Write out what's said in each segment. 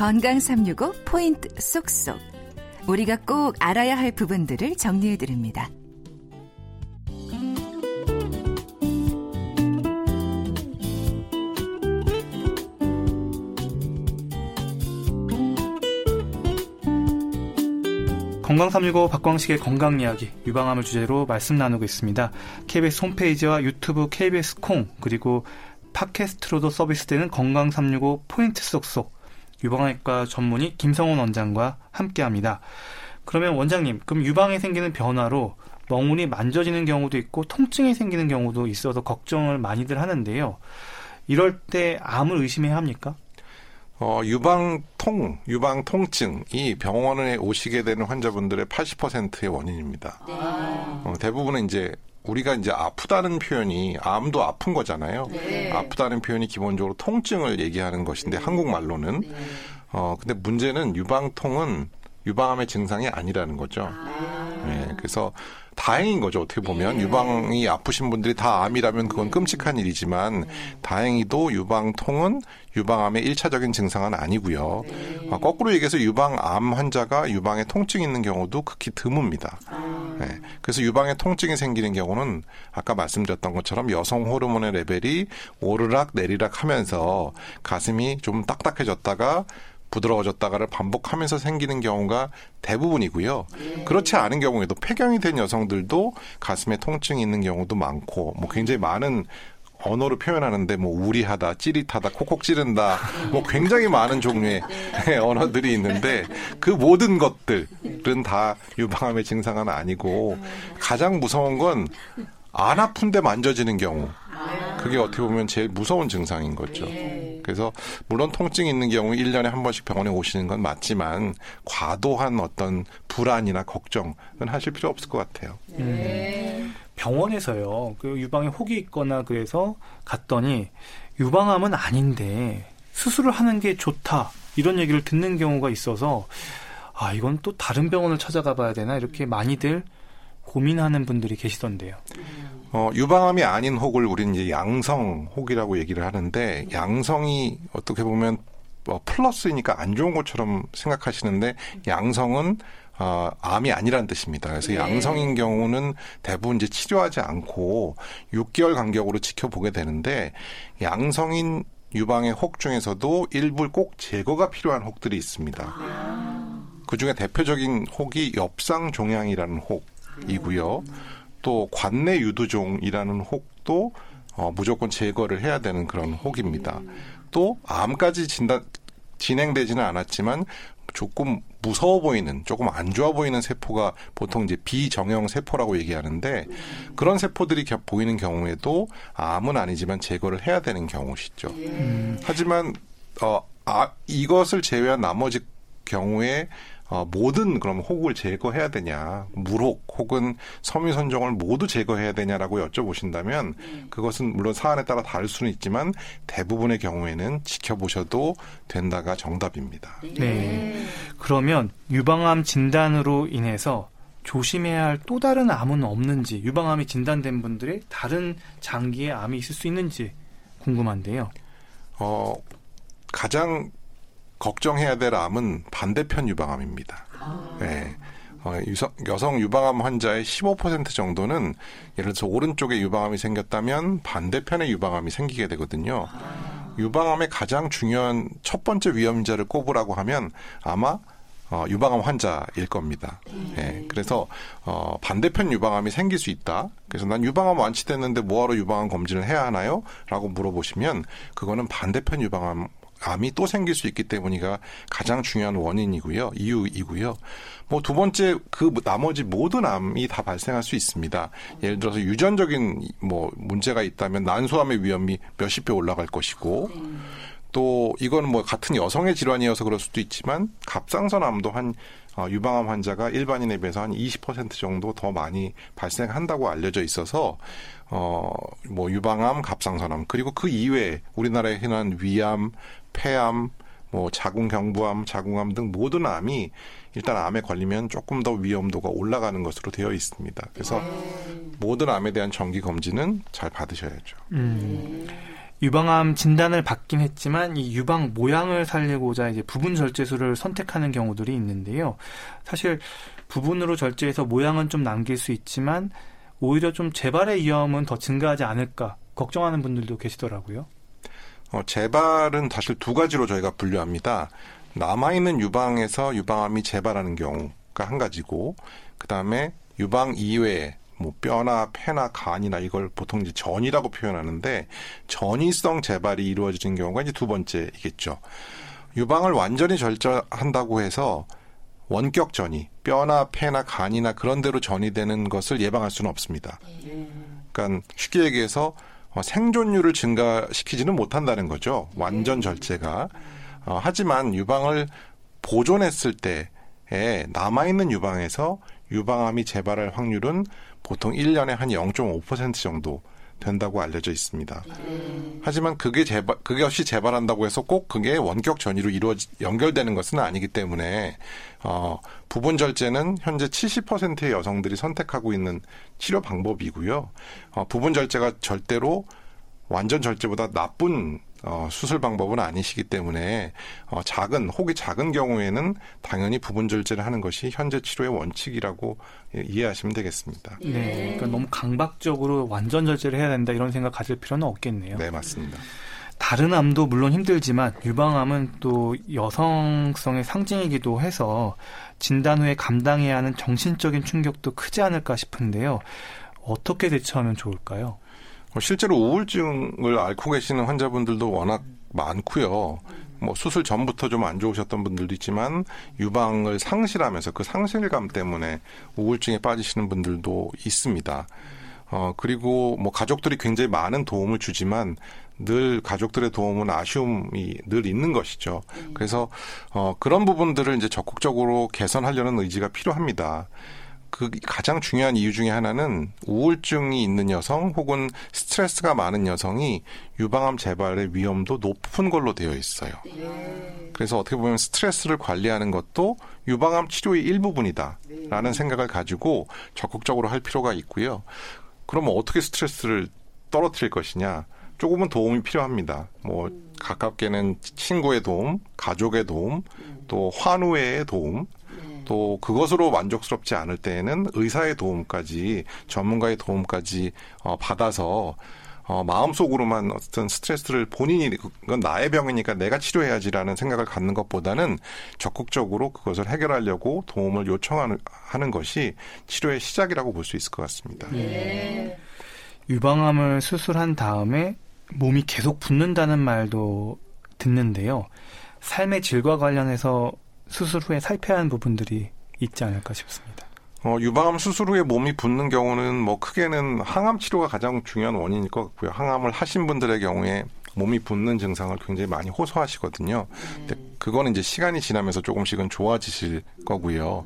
건강 365 포인트 쏙쏙. 우리가 꼭 알아야 할 부분들을 정리해 드립니다. 건강 365 박광식의 건강 이야기 유방암을 주제로 말씀 나누고 있습니다. KBS 홈페이지와 유튜브 KBS 콩 그리고 팟캐스트로도 서비스되는 건강 365 포인트 쏙쏙 유방외과 전문의 김성원 원장과 함께합니다. 그러면 원장님, 그럼 유방에 생기는 변화로 멍울이 만져지는 경우도 있고 통증이 생기는 경우도 있어서 걱정을 많이들 하는데요. 이럴 때 암을 의심해야 합니까? 어, 유방통, 유방통증이 병원에 오시게 되는 환자분들의 80%의 원인입니다. 네. 어, 대부분은 이제 우리가 이제 아프다는 표현이 암도 아픈 거잖아요. 네. 아프다는 표현이 기본적으로 통증을 얘기하는 것인데 네. 한국말로는 네. 어 근데 문제는 유방통은 유방암의 증상이 아니라는 거죠. 아. 네, 그래서 다행인 거죠. 어떻게 보면 네. 유방이 아프신 분들이 다 암이라면 그건 네. 끔찍한 일이지만 네. 다행히도 유방통은 유방암의 일차적인 증상은 아니고요. 네. 아, 거꾸로 얘기해서 유방암 환자가 유방에 통증이 있는 경우도 극히 드뭅니다. 아. 네. 그래서 유방에 통증이 생기는 경우는 아까 말씀드렸던 것처럼 여성 호르몬의 레벨이 오르락 내리락 하면서 가슴이 좀 딱딱해졌다가 부드러워졌다가를 반복하면서 생기는 경우가 대부분이고요. 예. 그렇지 않은 경우에도 폐경이 된 여성들도 가슴에 통증이 있는 경우도 많고 뭐 굉장히 많은 언어로 표현하는데 뭐 우리하다, 찌릿하다, 콕콕 찌른다, 뭐 굉장히 많은 종류의 네. 언어들이 있는데 그 모든 것들은 다 유방암의 증상은 아니고 가장 무서운 건 안 아픈데 만져지는 경우. 그게 어떻게 보면 제일 무서운 증상인 거죠. 네. 그래서 물론 통증이 있는 경우 1년에 한 번씩 병원에 오시는 건 맞지만 과도한 어떤 불안이나 걱정은 하실 필요 없을 것 같아요. 네. 음. 병원에서요. 그 유방에 혹이 있거나 그래서 갔더니 유방암은 아닌데 수술을 하는 게 좋다. 이런 얘기를 듣는 경우가 있어서 아, 이건 또 다른 병원을 찾아가 봐야 되나 이렇게 많이들 고민하는 분들이 계시던데요. 어, 유방암이 아닌 혹을 우리는 이제 양성 혹이라고 얘기를 하는데 양성이 어떻게 보면 어, 플러스니까 안 좋은 것처럼 생각하시는데 양성은 어, 암이 아니라는 뜻입니다. 그래서 네. 양성인 경우는 대부분 이제 치료하지 않고 6개월 간격으로 지켜보게 되는데 양성인 유방의 혹 중에서도 일부 꼭 제거가 필요한 혹들이 있습니다. 아. 그 중에 대표적인 혹이 엽상 종양이라는 혹이고요. 또 관내 유두종이라는 혹도 어, 무조건 제거를 해야 되는 그런 혹입니다. 또 암까지 진단 진행되지는 않았지만 조금 무서워 보이는 조금 안 좋아 보이는 세포가 보통 이제 비정형 세포라고 얘기하는데 그런 세포들이 보이는 경우에도 암은 아니지만 제거를 해야 되는 경우시죠. 음. 하지만 어 아, 이것을 제외한 나머지 경우에 어, 모든 그럼 혹을 제거해야 되냐, 물혹 혹은 섬유선종을 모두 제거해야 되냐라고 여쭤보신다면 그것은 물론 사안에 따라 다를 수는 있지만 대부분의 경우에는 지켜보셔도 된다가 정답입니다. 네. 그러면 유방암 진단으로 인해서 조심해야 할 또 다른 암은 없는지 유방암이 진단된 분들의 다른 장기의 암이 있을 수 있는지 궁금한데요. 어, 가장 걱정해야 될 암은 반대편 유방암입니다. 아. 네. 어, 유성, 여성 유방암 환자의 15% 정도는 예를 들어서 오른쪽에 유방암이 생겼다면 반대편에 유방암이 생기게 되거든요. 아. 유방암의 가장 중요한 첫 번째 위험자를 꼽으라고 하면 아마 어, 유방암 환자일 겁니다. 예. 네, 그래서 어, 반대편 유방암이 생길 수 있다. 그래서 난 유방암 완치됐는데 뭐하러 유방암 검진을 해야 하나요? 라고 물어보시면 그거는 반대편 유방암 암이 또 생길 수 있기 때문이가 가장 중요한 원인이고요. 이유이고요. 뭐 두 번째 그 나머지 모든 암이 다 발생할 수 있습니다. 예를 들어서 유전적인 뭐 문제가 있다면 난소암의 위험이 몇십 배 올라갈 것이고 또 이거는 뭐 같은 여성의 질환이어서 그럴 수도 있지만 갑상선암도 한 어, 유방암 환자가 일반인에 비해서 한 20% 정도 더 많이 발생한다고 알려져 있어서 어, 뭐 유방암, 갑상선암 그리고 그 이외에 우리나라에 흔한 위암, 폐암, 뭐 자궁경부암, 자궁암 등 모든 암이 일단 암에 걸리면 조금 더 위험도가 올라가는 것으로 되어 있습니다. 그래서 네. 모든 암에 대한 정기 검진은 잘 받으셔야죠. 음. 유방암 진단을 받긴 했지만 이 유방 모양을 살리고자 이제 부분 절제술을 선택하는 경우들이 있는데요. 사실 부분으로 절제해서 모양은 좀 남길 수 있지만 오히려 좀 재발의 위험은 더 증가하지 않을까 걱정하는 분들도 계시더라고요. 어, 재발은 사실 두 가지로 저희가 분류합니다. 남아있는 유방에서 유방암이 재발하는 경우가 한 가지고, 그 다음에 유방 이외에 뭐 뼈나 폐나 간이나 이걸 보통 이제 전이라고 표현하는데 전이성 재발이 이루어지는 경우가 이제 두 번째이겠죠. 유방을 완전히 절제한다고 해서 원격 전이 뼈나 폐나 간이나 그런 데로 전이되는 것을 예방할 수는 없습니다. 그러니까 쉽게 얘기해서 어, 생존율을 증가시키지는 못한다는 거죠. 완전 절제가. 어, 하지만 유방을 보존했을 때에 남아있는 유방에서 유방암이 재발할 확률은 보통 1년에 한 0.5% 정도 된다고 알려져 있습니다. 네. 하지만 그게 재발, 그것이 재발한다고 해서 꼭 그게 원격 전이로 이루어 연결되는 것은 아니기 때문에 어, 부분 절제는 현재 70%의 여성들이 선택하고 있는 치료 방법이고요. 어, 부분 절제가 절대로 완전 절제보다 나쁜 어, 수술 방법은 아니시기 때문에 어, 작은 혹이 작은 경우에는 당연히 부분 절제를 하는 것이 현재 치료의 원칙이라고 예, 이해하시면 되겠습니다. 네, 그러니까 너무 강박적으로 완전 절제를 해야 된다 이런 생각 가질 필요는 없겠네요. 네, 맞습니다. 다른 암도 물론 힘들지만 유방암은 또 여성성의 상징이기도 해서 진단 후에 감당해야 하는 정신적인 충격도 크지 않을까 싶은데요. 어떻게 대처하면 좋을까요? 뭐 실제로 우울증을 앓고 계시는 환자분들도 워낙 많고요. 뭐 수술 전부터 좀 안 좋으셨던 분들도 있지만 유방을 상실하면서 그 상실감 때문에 우울증에 빠지시는 분들도 있습니다. 어, 그리고 뭐 가족들이 굉장히 많은 도움을 주지만 늘 가족들의 도움은 아쉬움이 늘 있는 것이죠. 그래서 어, 그런 부분들을 이제 적극적으로 개선하려는 의지가 필요합니다. 그 가장 중요한 이유 중에 하나는 우울증이 있는 여성 혹은 스트레스가 많은 여성이 유방암 재발의 위험도 높은 걸로 되어 있어요. 그래서 어떻게 보면 스트레스를 관리하는 것도 유방암 치료의 일부분이다라는 생각을 가지고 적극적으로 할 필요가 있고요. 그러면 어떻게 스트레스를 떨어뜨릴 것이냐? 조금은 도움이 필요합니다. 뭐 가깝게는 친구의 도움, 가족의 도움, 또 환우의 도움, 또 그것으로 만족스럽지 않을 때에는 의사의 도움까지 전문가의 도움까지 어, 받아서 어, 마음속으로만 어떤 스트레스를 본인이 그건 나의 병이니까 내가 치료해야지라는 생각을 갖는 것보다는 적극적으로 그것을 해결하려고 도움을 요청하는 하는 것이 치료의 시작이라고 볼 수 있을 것 같습니다. 네. 유방암을 수술한 다음에 몸이 계속 붓는다는 말도 듣는데요. 삶의 질과 관련해서 수술 후에 살펴야 하는 부분들이 있지 않을까 싶습니다. 어, 유방암 수술 후에 몸이 붓는 경우는 뭐 크게는 항암 치료가 가장 중요한 원인일 것 같고요. 항암을 하신 분들의 경우에 몸이 붓는 증상을 굉장히 많이 호소하시거든요. 근데 그거는 이제 시간이 지나면서 조금씩은 좋아지실 거고요.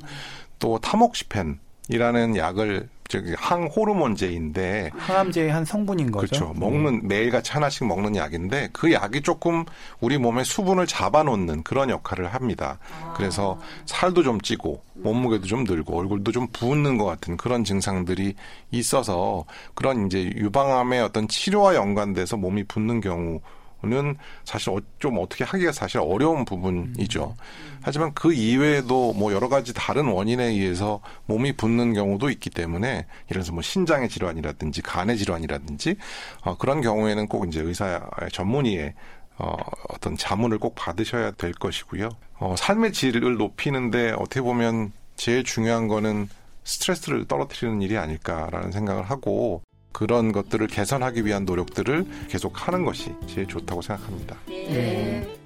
또 타목시펜 이라는 약을 저기 항호르몬제인데 항암제의 한 성분인 거죠. 그렇죠. 먹는 네. 매일같이 하나씩 먹는 약인데 그 약이 조금 우리 몸의 수분을 잡아놓는 그런 역할을 합니다. 아. 그래서 살도 좀 찌고 몸무게도 좀 늘고 얼굴도 좀 부은 것 같은 그런 증상들이 있어서 그런 이제 유방암의 어떤 치료와 연관돼서 몸이 붓는 경우 는 사실 어, 좀 어떻게 하기가 사실 어려운 부분이죠. 음. 하지만 그 이외에도 뭐 여러 가지 다른 원인에 의해서 몸이 붓는 경우도 있기 때문에 예를 들어서 뭐 신장의 질환이라든지 간의 질환이라든지 어, 그런 경우에는 꼭 이제 의사 전문의의 어, 어떤 자문을 꼭 받으셔야 될 것이고요. 어, 삶의 질을 높이는데 어떻게 보면 제일 중요한 거는 스트레스를 떨어뜨리는 일이 아닐까라는 생각을 하고 그런 것들을 개선하기 위한 노력들을 계속 하는 것이 제일 좋다고 생각합니다. 네.